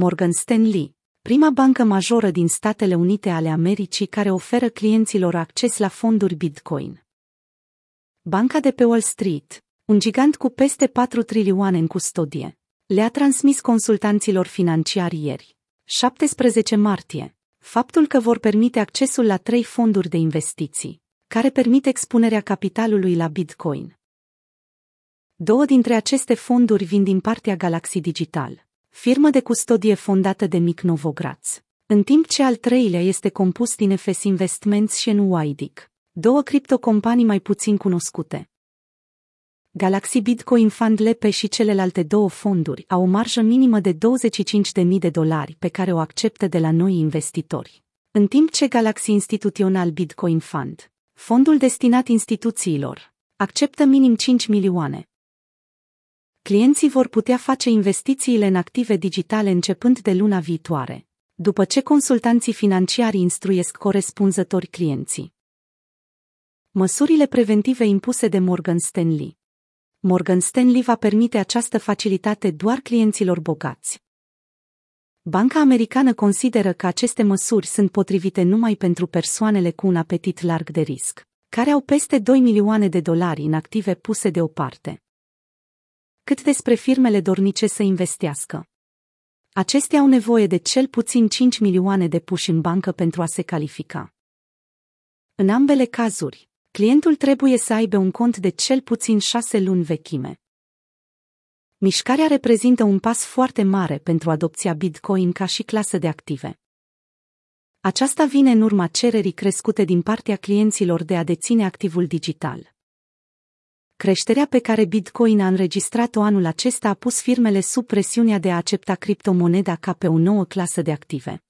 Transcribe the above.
Morgan Stanley, prima bancă majoră din Statele Unite ale Americii care oferă clienților acces la fonduri Bitcoin. Banca de pe Wall Street, un gigant cu peste 4 trilioane în custodie, le-a transmis consultanților financiari ieri, 17 martie, faptul că vor permite accesul la trei fonduri de investiții, care permit expunerea capitalului la Bitcoin. Două dintre aceste fonduri vin din partea Galaxy Digital, firmă de custodie fondată de Mic Novogratz, în timp ce al treilea este compus din FS Investments și NYDIC, două criptocompanii mai puțin cunoscute. Galaxy Bitcoin Fund Lepe și celelalte două fonduri au o marjă minimă de 25.000 de dolari pe care o acceptă de la noi investitori. În timp ce Galaxy Institutional Bitcoin Fund, fondul destinat instituțiilor, acceptă minim 5 milioane. Clienții vor putea face investițiile în active digitale începând de luna viitoare, după ce consultanții financiari instruiesc corespunzători clienții. Măsurile preventive impuse de Morgan Stanley Morgan Stanley va permite această facilitate doar clienților bogați. Banca americană consideră că aceste măsuri sunt potrivite numai pentru persoanele cu un apetit larg de risc, care au peste 2 milioane de dolari în active puse deoparte. Cât despre firmele dornice să investească. Acestea au nevoie de cel puțin 5 milioane de puși în bancă pentru a se califica. În ambele cazuri, clientul trebuie să aibă un cont de cel puțin șase luni vechime. Mișcarea reprezintă un pas foarte mare pentru adopția Bitcoin ca și clasă de active. Aceasta vine în urma cererii crescute din partea clienților de a deține activul digital. Creșterea pe care Bitcoin a înregistrat-o anul acesta a pus firmele sub presiunea de a accepta criptomoneda ca pe o nouă clasă de active.